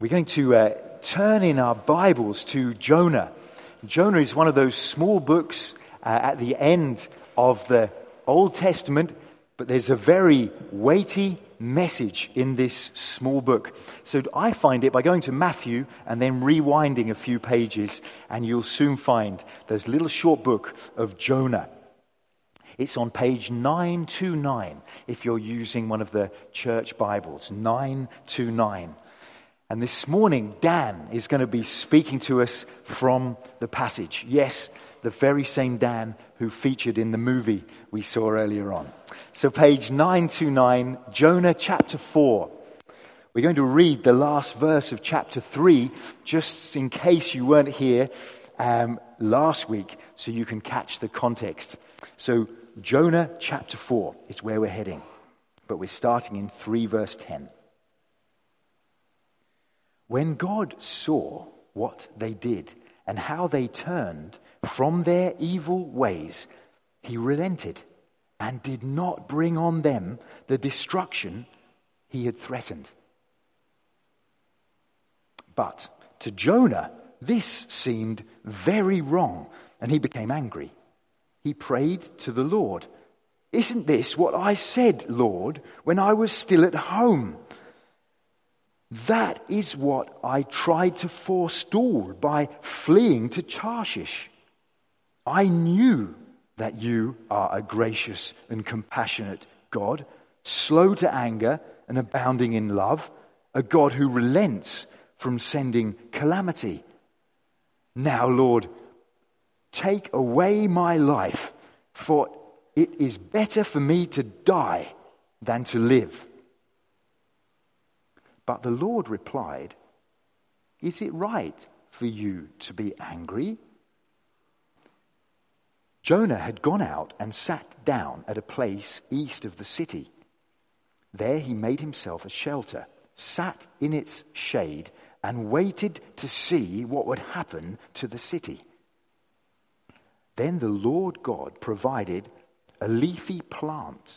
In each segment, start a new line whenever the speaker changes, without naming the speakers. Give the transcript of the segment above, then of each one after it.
We're going to uh, turn in our Bibles to Jonah. Jonah is one of those small books uh, at the end of the Old Testament, but there's a very weighty message in this small book. So I find it by going to Matthew and then rewinding a few pages, and you'll soon find this little short book of Jonah. It's on page 929 if you're using one of the church Bibles. 929. And this morning, Dan is going to be speaking to us from the passage. Yes, the very same Dan who featured in the movie we saw earlier on. So, page 929, Jonah chapter 4. We're going to read the last verse of chapter 3, just in case you weren't here um, last week, so you can catch the context. So, Jonah chapter 4 is where we're heading, but we're starting in 3 verse 10. When God saw what they did and how they turned from their evil ways, he relented and did not bring on them the destruction he had threatened. But to Jonah, this seemed very wrong, and he became angry. He prayed to the Lord, Isn't this what I said, Lord, when I was still at home? That is what I tried to forestall by fleeing to Tarshish. I knew that you are a gracious and compassionate God, slow to anger and abounding in love, a God who relents from sending calamity. Now, Lord, take away my life, for it is better for me to die than to live. But the Lord replied, Is it right for you to be angry? Jonah had gone out and sat down at a place east of the city. There he made himself a shelter, sat in its shade, and waited to see what would happen to the city. Then the Lord God provided a leafy plant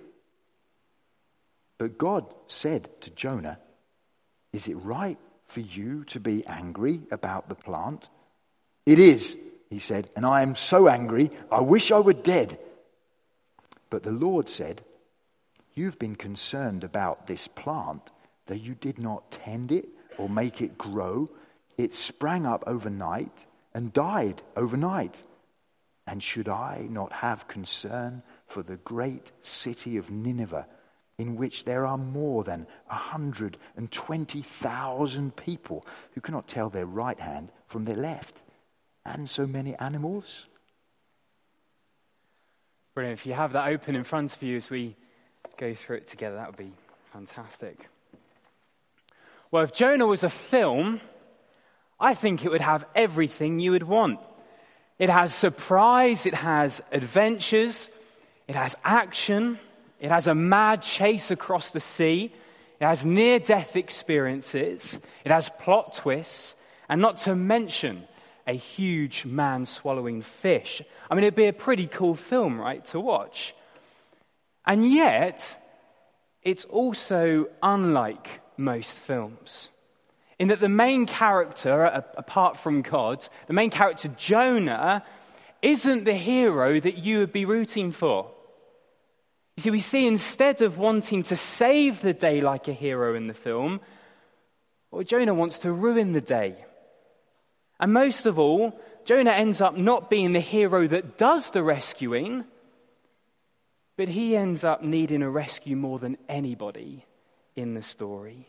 But God said to Jonah, Is it right for you to be angry about the plant? It is, he said, and I am so angry, I wish I were dead. But the Lord said, You've been concerned about this plant, though you did not tend it or make it grow. It sprang up overnight and died overnight. And should I not have concern for the great city of Nineveh? In which there are more than 120,000 people who cannot tell their right hand from their left, and so many animals.
Brilliant. If you have that open in front of you as we go through it together, that would be fantastic. Well, if Jonah was a film, I think it would have everything you would want. It has surprise, it has adventures, it has action, it has a mad chase across the sea. It has near death experiences. It has plot twists. And not to mention a huge man swallowing fish. I mean, it'd be a pretty cool film, right, to watch. And yet, it's also unlike most films. In that the main character, apart from God, the main character, Jonah, isn't the hero that you would be rooting for. You see, we see instead of wanting to save the day like a hero in the film, well, Jonah wants to ruin the day. And most of all, Jonah ends up not being the hero that does the rescuing, but he ends up needing a rescue more than anybody in the story.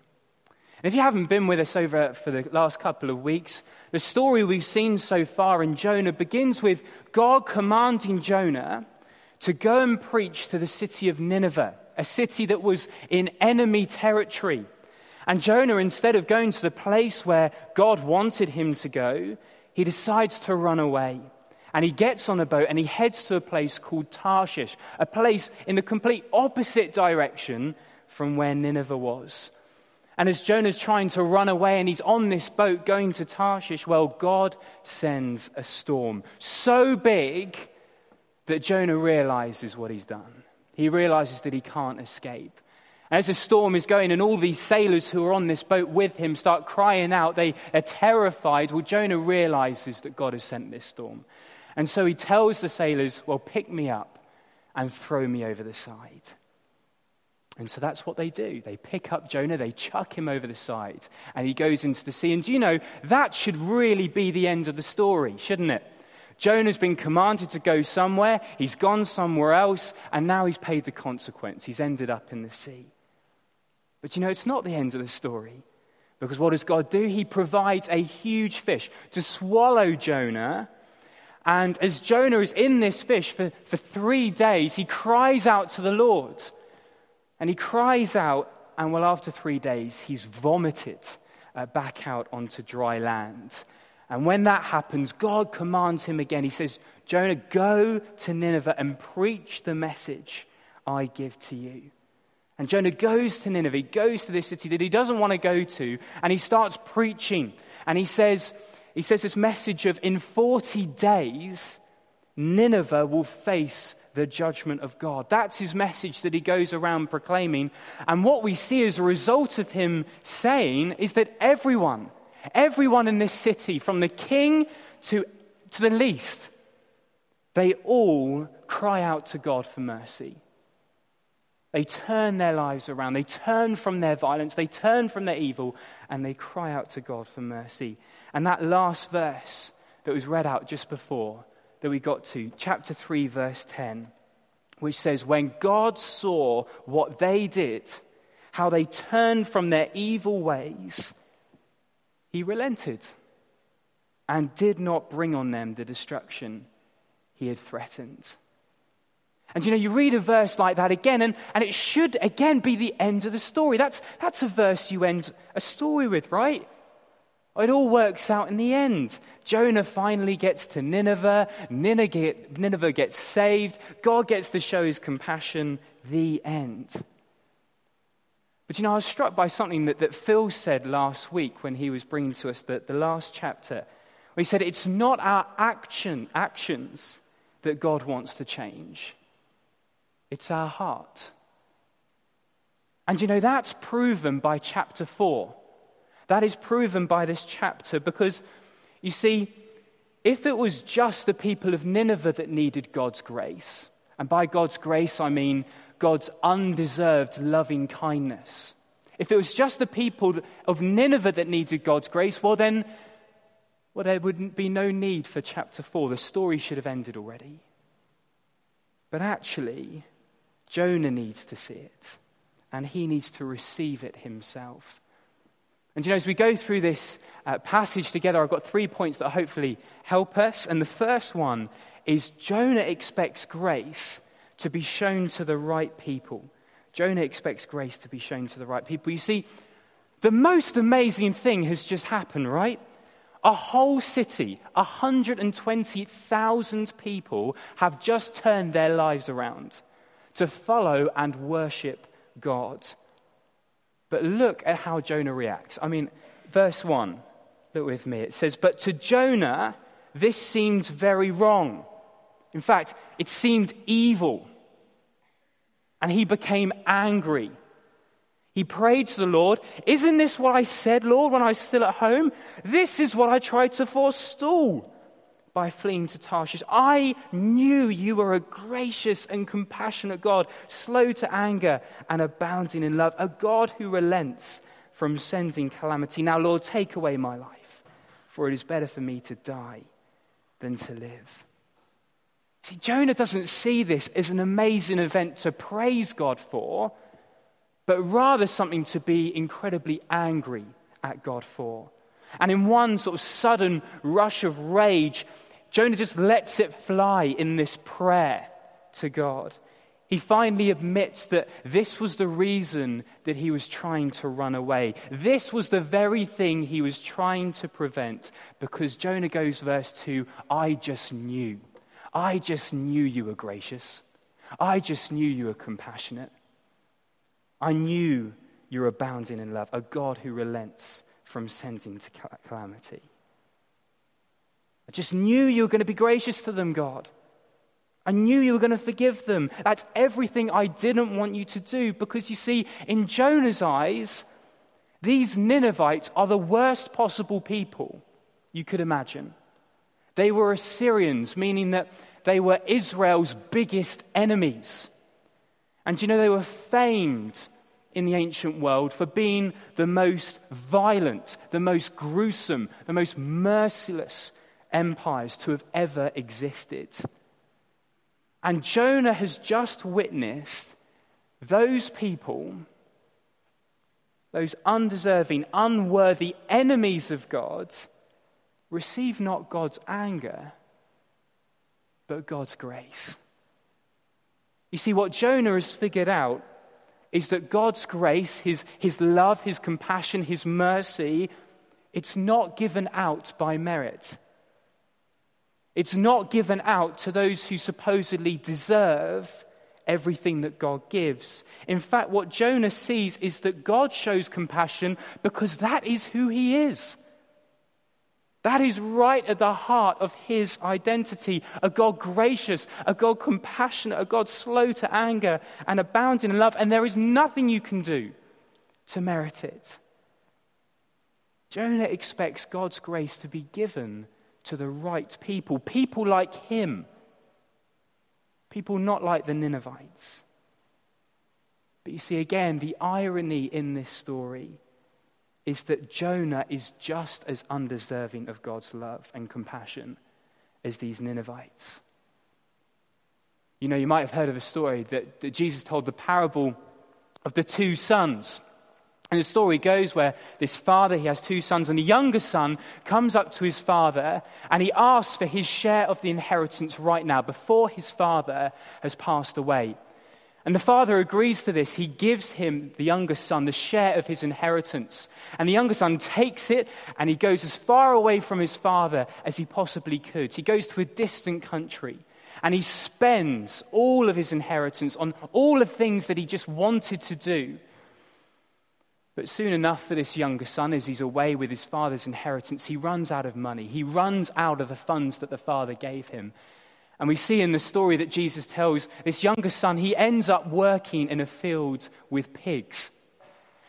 And if you haven't been with us over for the last couple of weeks, the story we've seen so far in Jonah begins with God commanding Jonah to go and preach to the city of Nineveh, a city that was in enemy territory. And Jonah, instead of going to the place where God wanted him to go, he decides to run away. And he gets on a boat and he heads to a place called Tarshish, a place in the complete opposite direction from where Nineveh was. And as Jonah's trying to run away and he's on this boat going to Tarshish, well, God sends a storm so big that Jonah realizes what he's done. He realizes that he can't escape. As the storm is going, and all these sailors who are on this boat with him start crying out, they are terrified. Well, Jonah realizes that God has sent this storm. And so he tells the sailors, Well, pick me up and throw me over the side. And so that's what they do. They pick up Jonah, they chuck him over the side, and he goes into the sea. And do you know, that should really be the end of the story, shouldn't it? Jonah's been commanded to go somewhere, he's gone somewhere else, and now he's paid the consequence. He's ended up in the sea. But you know, it's not the end of the story. Because what does God do? He provides a huge fish to swallow Jonah. And as Jonah is in this fish for, for three days, he cries out to the Lord. And he cries out, and well, after three days, he's vomited uh, back out onto dry land. And when that happens, God commands him again. He says, Jonah, go to Nineveh and preach the message I give to you. And Jonah goes to Nineveh, he goes to this city that he doesn't want to go to, and he starts preaching. And he says, he says this message of in 40 days, Nineveh will face the judgment of God. That's his message that he goes around proclaiming. And what we see as a result of him saying is that everyone, everyone in this city, from the king to, to the least, they all cry out to God for mercy. They turn their lives around. They turn from their violence. They turn from their evil and they cry out to God for mercy. And that last verse that was read out just before that we got to, chapter 3, verse 10, which says, When God saw what they did, how they turned from their evil ways, he relented and did not bring on them the destruction he had threatened. And you know, you read a verse like that again, and, and it should again be the end of the story. That's, that's a verse you end a story with, right? It all works out in the end. Jonah finally gets to Nineveh. Nineveh Nineveh gets saved. God gets to show his compassion. The end. But you know, I was struck by something that, that Phil said last week when he was bringing to us the, the last chapter. Where he said, It's not our action, actions that God wants to change. It's our heart. And you know, that's proven by chapter 4. That is proven by this chapter because, you see, if it was just the people of Nineveh that needed God's grace, and by God's grace I mean God's undeserved loving kindness, if it was just the people of Nineveh that needed God's grace, well, then well, there wouldn't be no need for chapter 4. The story should have ended already. But actually, Jonah needs to see it, and he needs to receive it himself. And you know, as we go through this uh, passage together, I've got three points that hopefully help us. And the first one is Jonah expects grace to be shown to the right people. Jonah expects grace to be shown to the right people. You see, the most amazing thing has just happened, right? A whole city, 120,000 people have just turned their lives around to follow and worship God. But look at how Jonah reacts. I mean, verse 1, look with me. It says, But to Jonah, this seemed very wrong. In fact, it seemed evil. And he became angry. He prayed to the Lord, Isn't this what I said, Lord, when I was still at home? This is what I tried to forestall by fleeing to Tarshish. I knew you were a gracious and compassionate God, slow to anger and abounding in love, a God who relents from sending calamity. Now, Lord, take away my life, for it is better for me to die than to live. See, Jonah doesn't see this as an amazing event to praise God for, but rather something to be incredibly angry at God for. And in one sort of sudden rush of rage, Jonah just lets it fly in this prayer to God. He finally admits that this was the reason that he was trying to run away. This was the very thing he was trying to prevent because Jonah goes, verse 2 I just knew. I just knew you were gracious. I just knew you were compassionate. I knew you were abounding in love, a God who relents from sending to calamity. I just knew you were going to be gracious to them, God. I knew you were going to forgive them. That's everything I didn't want you to do because you see, in Jonah's eyes, these Ninevites are the worst possible people you could imagine. They were Assyrians, meaning that they were Israel's biggest enemies. And you know, they were famed in the ancient world for being the most violent, the most gruesome, the most merciless empires to have ever existed. And Jonah has just witnessed those people, those undeserving, unworthy enemies of God, receive not God's anger, but God's grace. You see, what Jonah has figured out is that God's grace, his, his love, his compassion, his mercy, it's not given out by merit. It's not given out to those who supposedly deserve everything that God gives. In fact, what Jonah sees is that God shows compassion because that is who he is. That is right at the heart of his identity a God gracious, a God compassionate, a God slow to anger and abounding in love, and there is nothing you can do to merit it. Jonah expects God's grace to be given to the right people, people like him, people not like the Ninevites. But you see, again, the irony in this story is that Jonah is just as undeserving of God's love and compassion as these Ninevites. You know, you might have heard of a story that, that Jesus told the parable of the two sons. And the story goes where this father, he has two sons, and the younger son comes up to his father and he asks for his share of the inheritance right now before his father has passed away. And the father agrees to this. He gives him, the younger son, the share of his inheritance. And the younger son takes it and he goes as far away from his father as he possibly could. He goes to a distant country and he spends all of his inheritance on all the things that he just wanted to do. But soon enough for this younger son, as he's away with his father's inheritance, he runs out of money. He runs out of the funds that the father gave him. And we see in the story that Jesus tells, this younger son, he ends up working in a field with pigs.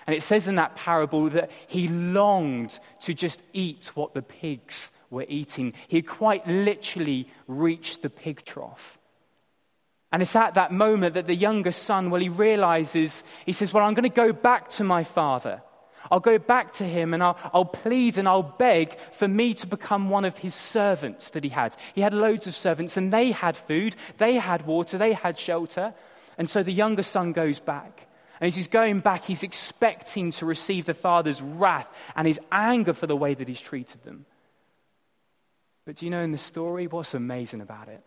And it says in that parable that he longed to just eat what the pigs were eating. He quite literally reached the pig trough. And it's at that moment that the younger son, well, he realizes, he says, Well, I'm going to go back to my father. I'll go back to him and I'll, I'll, plead and I'll beg for me to become one of his servants that he had. He had loads of servants and they had food, they had water, they had shelter. And so the younger son goes back. And as he's going back, he's expecting to receive the father's wrath and his anger for the way that he's treated them. But do you know in the story what's amazing about it?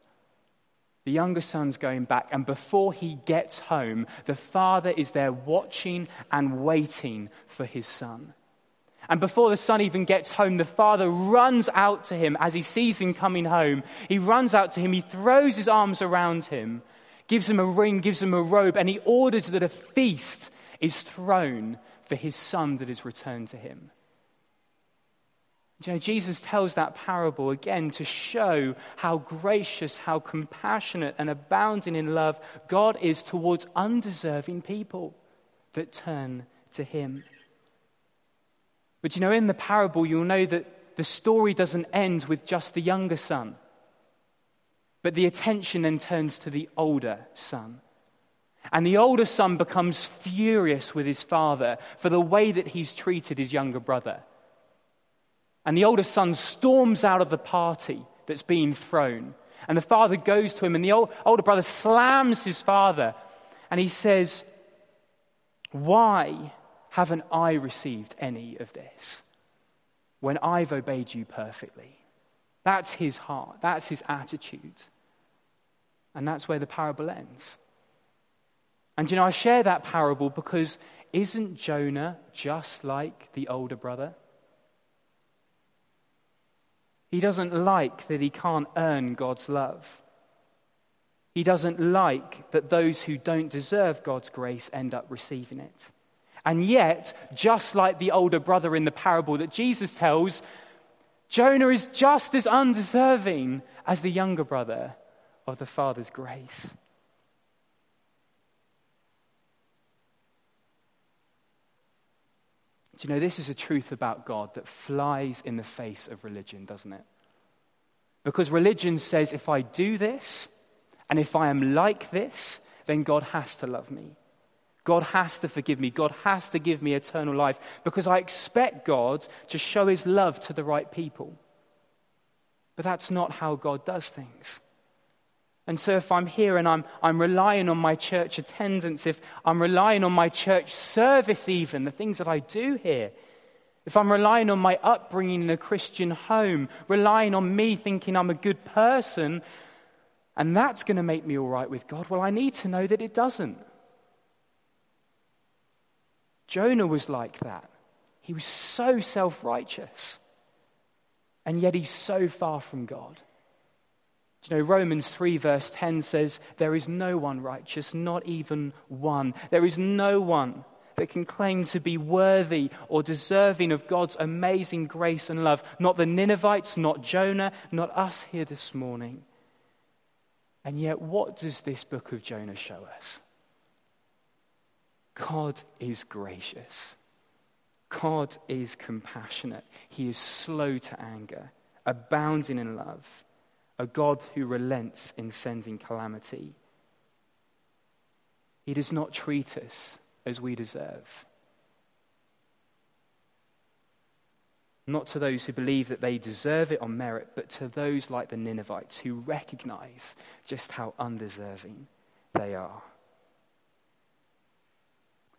The younger son's going back, and before he gets home, the father is there watching and waiting for his son. And before the son even gets home, the father runs out to him as he sees him coming home. He runs out to him, he throws his arms around him, gives him a ring, gives him a robe, and he orders that a feast is thrown for his son that is returned to him. You know, Jesus tells that parable again to show how gracious, how compassionate, and abounding in love God is towards undeserving people that turn to Him. But you know, in the parable, you'll know that the story doesn't end with just the younger son, but the attention then turns to the older son. And the older son becomes furious with his father for the way that he's treated his younger brother. And the older son storms out of the party that's being thrown. And the father goes to him, and the old, older brother slams his father. And he says, Why haven't I received any of this when I've obeyed you perfectly? That's his heart, that's his attitude. And that's where the parable ends. And you know, I share that parable because isn't Jonah just like the older brother? He doesn't like that he can't earn God's love. He doesn't like that those who don't deserve God's grace end up receiving it. And yet, just like the older brother in the parable that Jesus tells, Jonah is just as undeserving as the younger brother of the Father's grace. Do you know, this is a truth about God that flies in the face of religion, doesn't it? Because religion says if I do this and if I am like this, then God has to love me. God has to forgive me. God has to give me eternal life because I expect God to show his love to the right people. But that's not how God does things. And so, if I'm here and I'm, I'm relying on my church attendance, if I'm relying on my church service, even the things that I do here, if I'm relying on my upbringing in a Christian home, relying on me thinking I'm a good person, and that's going to make me all right with God, well, I need to know that it doesn't. Jonah was like that. He was so self righteous, and yet he's so far from God. You know, Romans 3, verse 10 says, There is no one righteous, not even one. There is no one that can claim to be worthy or deserving of God's amazing grace and love. Not the Ninevites, not Jonah, not us here this morning. And yet, what does this book of Jonah show us? God is gracious. God is compassionate. He is slow to anger, abounding in love a God who relents in sending calamity. He does not treat us as we deserve. Not to those who believe that they deserve it on merit, but to those like the Ninevites who recognize just how undeserving they are.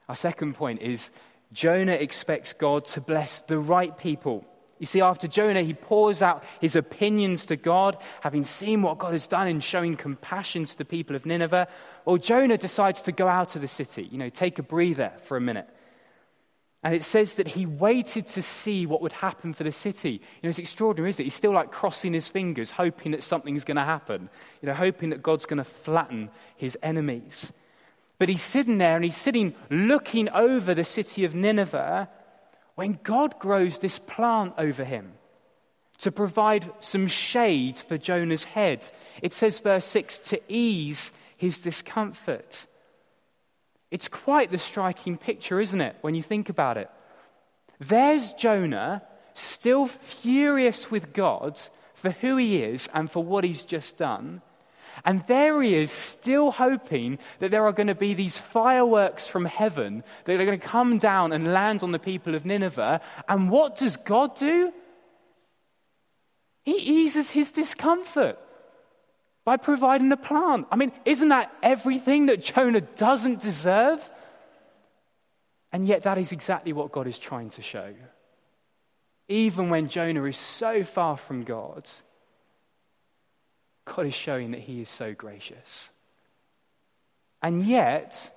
Our second point is Jonah expects God to bless the right people you see, after Jonah, he pours out his opinions to God, having seen what God has done in showing compassion to the people of Nineveh. Well, Jonah decides to go out of the city, you know, take a breather for a minute. And it says that he waited to see what would happen for the city. You know, it's extraordinary, isn't it? He's still like crossing his fingers, hoping that something's going to happen, you know, hoping that God's going to flatten his enemies. But he's sitting there and he's sitting looking over the city of Nineveh when God grows this plant over him to provide some shade for Jonah's head. It says, verse 6, to ease his discomfort. It's quite the striking picture, isn't it, when you think about it? There's Jonah, still furious with God for who he is and for what he's just done. And there he is, still hoping that there are going to be these fireworks from heaven that are going to come down and land on the people of Nineveh. And what does God do? He eases his discomfort by providing a plant. I mean, isn't that everything that Jonah doesn't deserve? And yet, that is exactly what God is trying to show. Even when Jonah is so far from God, God is showing that He is so gracious. And yet,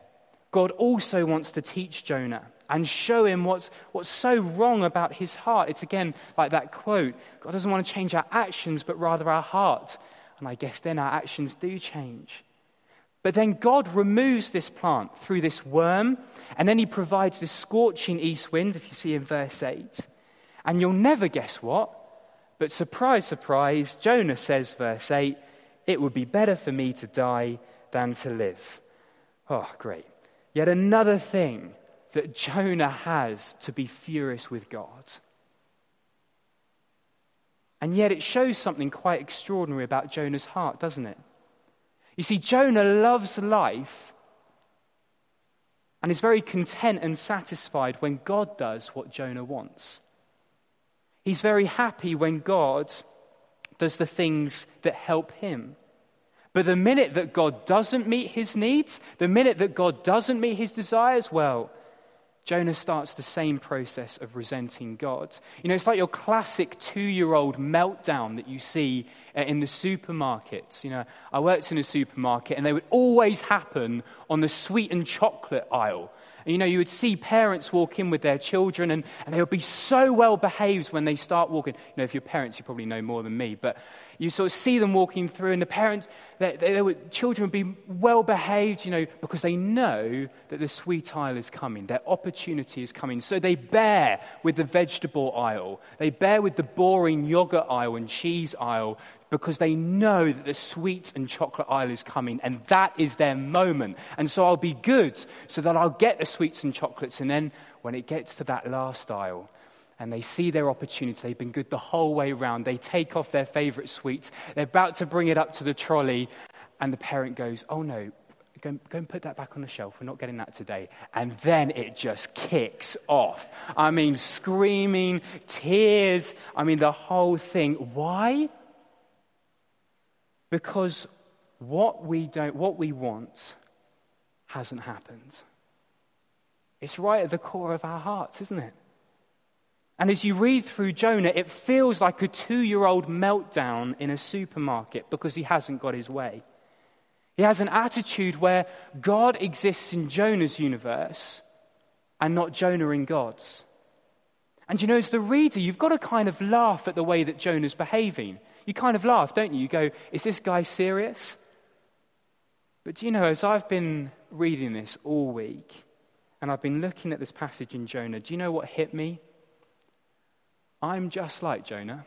God also wants to teach Jonah and show him what's, what's so wrong about his heart. It's again like that quote God doesn't want to change our actions, but rather our heart. And I guess then our actions do change. But then God removes this plant through this worm, and then he provides this scorching east wind, if you see in verse 8. And you'll never guess what? But surprise, surprise, Jonah says, verse 8, it would be better for me to die than to live. Oh, great. Yet another thing that Jonah has to be furious with God. And yet it shows something quite extraordinary about Jonah's heart, doesn't it? You see, Jonah loves life and is very content and satisfied when God does what Jonah wants. He's very happy when God does the things that help him. But the minute that God doesn't meet his needs, the minute that God doesn't meet his desires, well, Jonah starts the same process of resenting God. You know, it's like your classic two year old meltdown that you see uh, in the supermarkets. You know, I worked in a supermarket and they would always happen on the sweet and chocolate aisle. You know, you would see parents walk in with their children and, and they would be so well behaved when they start walking. You know, if you're parents, you probably know more than me, but you sort of see them walking through, and the parents, they, they would, children would be well behaved, you know, because they know that the sweet aisle is coming, their opportunity is coming. So they bear with the vegetable aisle, they bear with the boring yogurt aisle and cheese aisle because they know that the sweet and chocolate aisle is coming, and that is their moment. And so I'll be good so that I'll get the sweets and chocolates, and then when it gets to that last aisle, and they see their opportunity. They've been good the whole way round. They take off their favorite sweets. They're about to bring it up to the trolley, and the parent goes, Oh no, Go, go, and put that back on the shelf. We're not getting that today. And then it just kicks off. I mean, screaming, tears. I mean, the whole thing. Why? Because what we don't, what we want hasn't happened. It's right at the core of our hearts, isn't it? And as you read through Jonah, it feels like a two year old meltdown in a supermarket because he hasn't got his way. He has an attitude where God exists in Jonah's universe and not Jonah in God's. And you know, as the reader, you've got to kind of laugh at the way that Jonah's behaving. You kind of laugh, don't you? You go, is this guy serious? But do you know, as I've been reading this all week and I've been looking at this passage in Jonah, do you know what hit me? I'm just like Jonah.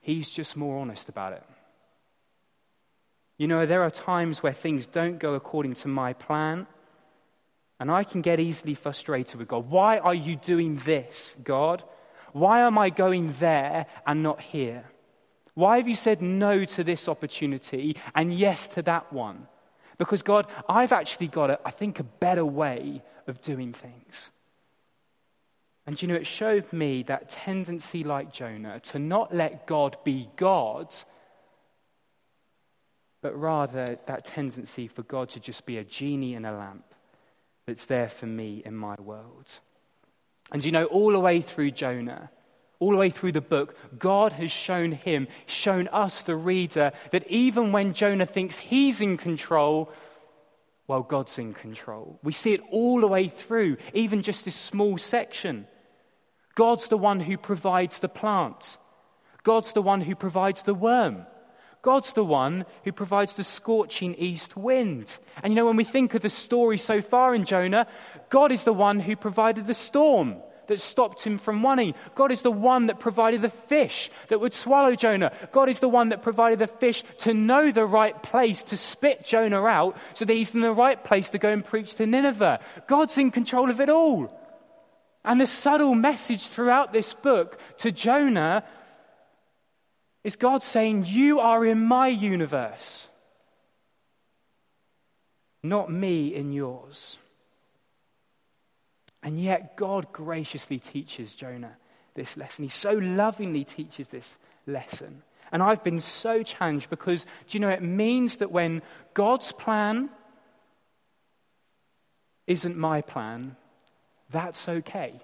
He's just more honest about it. You know, there are times where things don't go according to my plan, and I can get easily frustrated with God. Why are you doing this, God? Why am I going there and not here? Why have you said no to this opportunity and yes to that one? Because, God, I've actually got, a, I think, a better way of doing things. And you know, it showed me that tendency, like Jonah, to not let God be God, but rather that tendency for God to just be a genie in a lamp that's there for me in my world. And you know, all the way through Jonah, all the way through the book, God has shown him, shown us, the reader, that even when Jonah thinks he's in control, well, God's in control. We see it all the way through, even just this small section. God's the one who provides the plant. God's the one who provides the worm. God's the one who provides the scorching east wind. And you know, when we think of the story so far in Jonah, God is the one who provided the storm that stopped him from running. God is the one that provided the fish that would swallow Jonah. God is the one that provided the fish to know the right place to spit Jonah out so that he's in the right place to go and preach to Nineveh. God's in control of it all. And the subtle message throughout this book to Jonah is God saying, You are in my universe, not me in yours. And yet, God graciously teaches Jonah this lesson. He so lovingly teaches this lesson. And I've been so challenged because, do you know, it means that when God's plan isn't my plan, that's okay.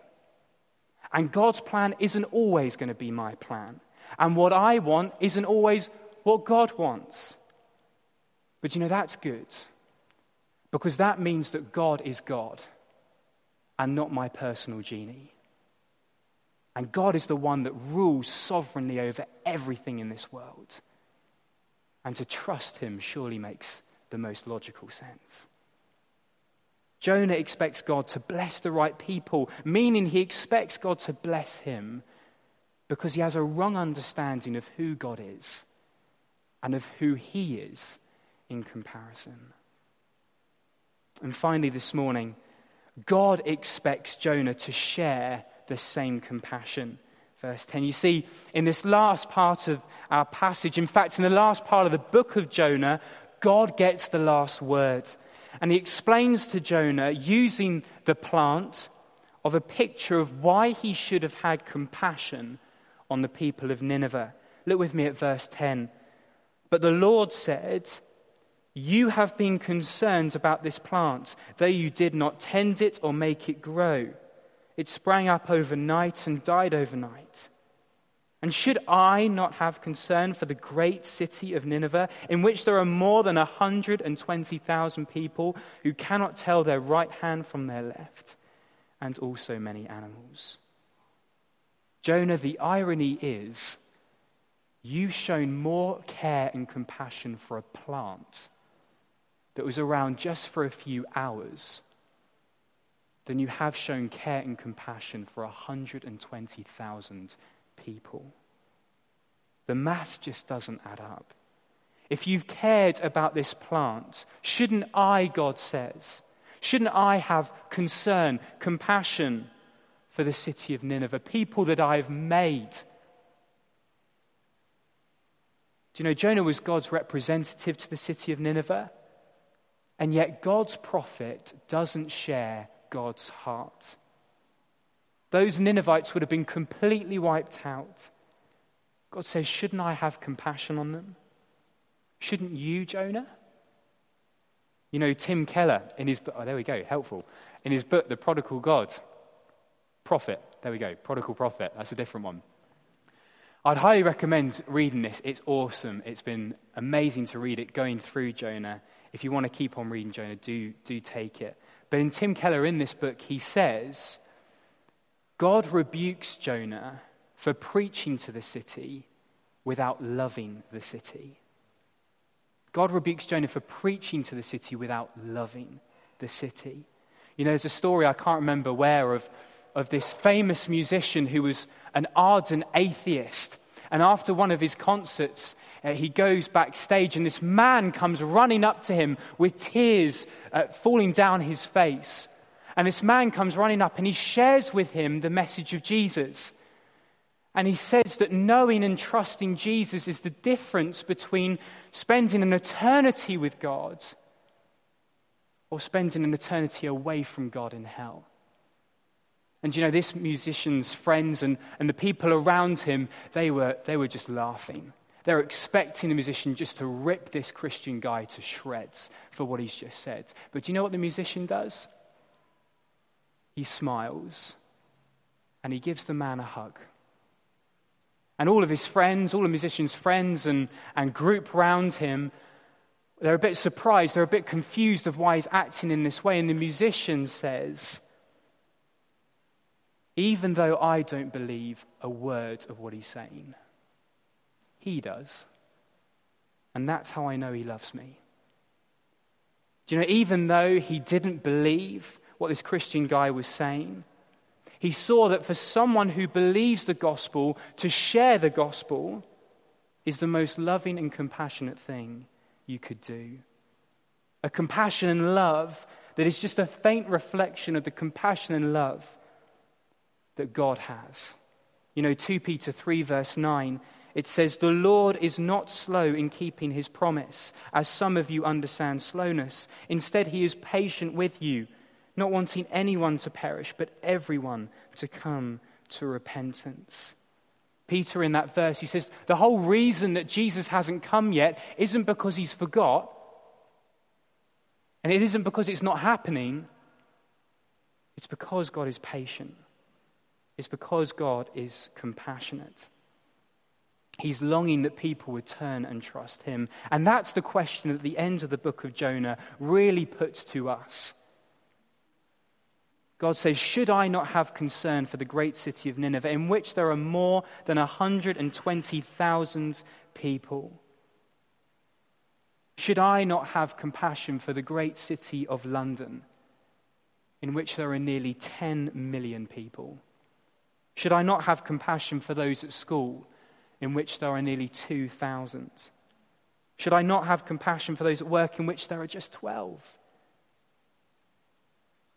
And God's plan isn't always going to be my plan. And what I want isn't always what God wants. But you know, that's good. Because that means that God is God and not my personal genie. And God is the one that rules sovereignly over everything in this world. And to trust Him surely makes the most logical sense. Jonah expects God to bless the right people, meaning he expects God to bless him because he has a wrong understanding of who God is and of who he is in comparison. And finally, this morning, God expects Jonah to share the same compassion. Verse 10. You see, in this last part of our passage, in fact, in the last part of the book of Jonah, God gets the last word. And he explains to Jonah, using the plant, of a picture of why he should have had compassion on the people of Nineveh. Look with me at verse 10. But the Lord said, You have been concerned about this plant, though you did not tend it or make it grow. It sprang up overnight and died overnight. And should I not have concern for the great city of Nineveh, in which there are more than 120,000 people who cannot tell their right hand from their left, and also many animals? Jonah, the irony is, you've shown more care and compassion for a plant that was around just for a few hours then you have shown care and compassion for 120,000 people. The math just doesn't add up. If you've cared about this plant, shouldn't I, God says, shouldn't I have concern, compassion for the city of Nineveh, people that I've made? Do you know, Jonah was God's representative to the city of Nineveh, and yet God's prophet doesn't share God's heart. Those Ninevites would have been completely wiped out. God says, Shouldn't I have compassion on them? Shouldn't you, Jonah? You know, Tim Keller, in his book, oh, there we go, helpful. In his book, The Prodigal God, Prophet, there we go, Prodigal Prophet, that's a different one. I'd highly recommend reading this. It's awesome. It's been amazing to read it, going through Jonah. If you want to keep on reading Jonah, do, do take it. But in Tim Keller, in this book, he says, God rebukes Jonah for preaching to the city without loving the city. God rebukes Jonah for preaching to the city without loving the city. You know, there's a story, I can't remember where, of, of this famous musician who was an ardent atheist. And after one of his concerts, uh, he goes backstage, and this man comes running up to him with tears uh, falling down his face. And this man comes running up and he shares with him the message of Jesus. And he says that knowing and trusting Jesus is the difference between spending an eternity with God or spending an eternity away from God in hell. And you know, this musician's friends and, and the people around him, they were, they were just laughing. They were expecting the musician just to rip this Christian guy to shreds for what he's just said. But do you know what the musician does? He smiles and he gives the man a hug. And all of his friends, all the musician's friends and, and group round him, they're a bit surprised, they're a bit confused of why he's acting in this way. And the musician says, Even though I don't believe a word of what he's saying, he does. And that's how I know he loves me. Do you know, even though he didn't believe what this Christian guy was saying, he saw that for someone who believes the gospel, to share the gospel is the most loving and compassionate thing you could do. A compassion and love that is just a faint reflection of the compassion and love that God has. You know, 2 Peter 3, verse 9, it says, The Lord is not slow in keeping his promise, as some of you understand slowness. Instead, he is patient with you not wanting anyone to perish, but everyone to come to repentance. Peter, in that verse, he says, The whole reason that Jesus hasn't come yet isn't because he's forgot, and it isn't because it's not happening. It's because God is patient. It's because God is compassionate. He's longing that people would turn and trust him. And that's the question that the end of the book of Jonah really puts to us. God says, Should I not have concern for the great city of Nineveh, in which there are more than 120,000 people? Should I not have compassion for the great city of London, in which there are nearly 10 million people? Should I not have compassion for those at school, in which there are nearly 2,000? Should I not have compassion for those at work, in which there are just 12?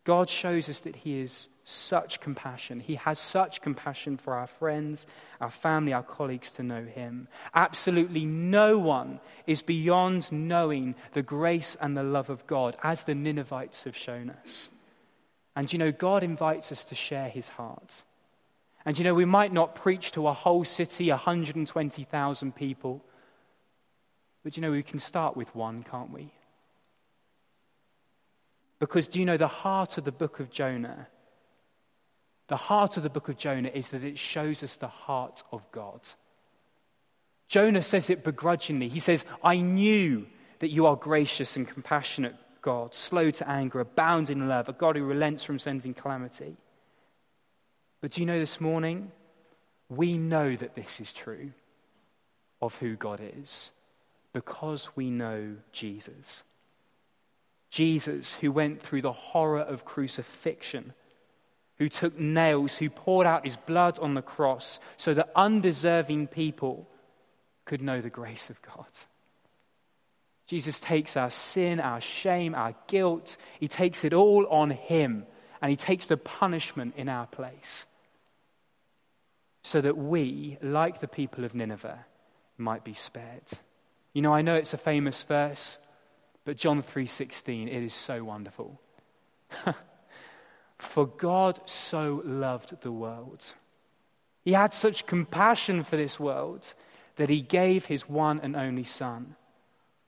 God shows us that He is such compassion. He has such compassion for our friends, our family, our colleagues to know Him. Absolutely no one is beyond knowing the grace and the love of God, as the Ninevites have shown us. And you know, God invites us to share His heart. And you know, we might not preach to a whole city, 120,000 people, but you know, we can start with one, can't we? Because do you know the heart of the book of Jonah? The heart of the book of Jonah is that it shows us the heart of God. Jonah says it begrudgingly. He says, I knew that you are gracious and compassionate God, slow to anger, abounding in love, a God who relents from sending calamity. But do you know this morning? We know that this is true of who God is because we know Jesus. Jesus, who went through the horror of crucifixion, who took nails, who poured out his blood on the cross so that undeserving people could know the grace of God. Jesus takes our sin, our shame, our guilt, he takes it all on him, and he takes the punishment in our place. So that we, like the people of Nineveh, might be spared. You know, I know it's a famous verse, but John 3:16, it is so wonderful. for God so loved the world. He had such compassion for this world that he gave his one and only son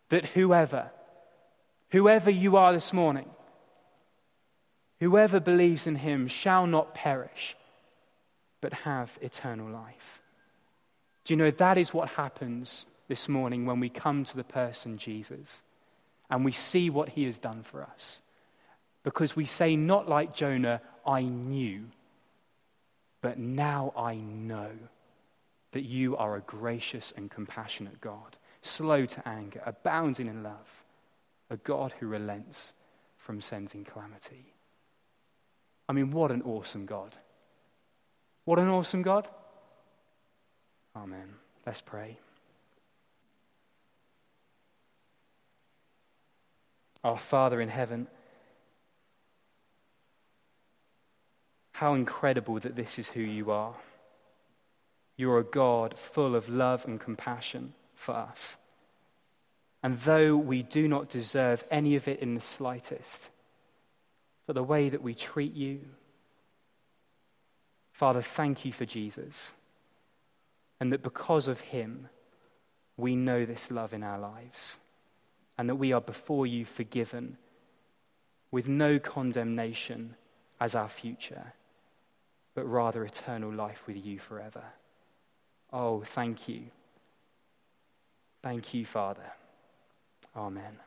that whoever, whoever you are this morning, whoever believes in him shall not perish, but have eternal life. Do you know that is what happens this morning when we come to the person Jesus and we see what he has done for us? Because we say, not like Jonah, I knew, but now I know that you are a gracious and compassionate God slow to anger, abounding in love, a God who relents from sending calamity. I mean, what an awesome God. What an awesome God. Amen. Let's pray. Our Father in heaven, how incredible that this is who you are. You are a God full of love and compassion for us. And though we do not deserve any of it in the slightest, for the way that we treat you, Father, thank you for Jesus. And that because of him, we know this love in our lives. And that we are before you forgiven with no condemnation as our future, but rather eternal life with you forever. Oh, thank you. Thank you, Father. Amen.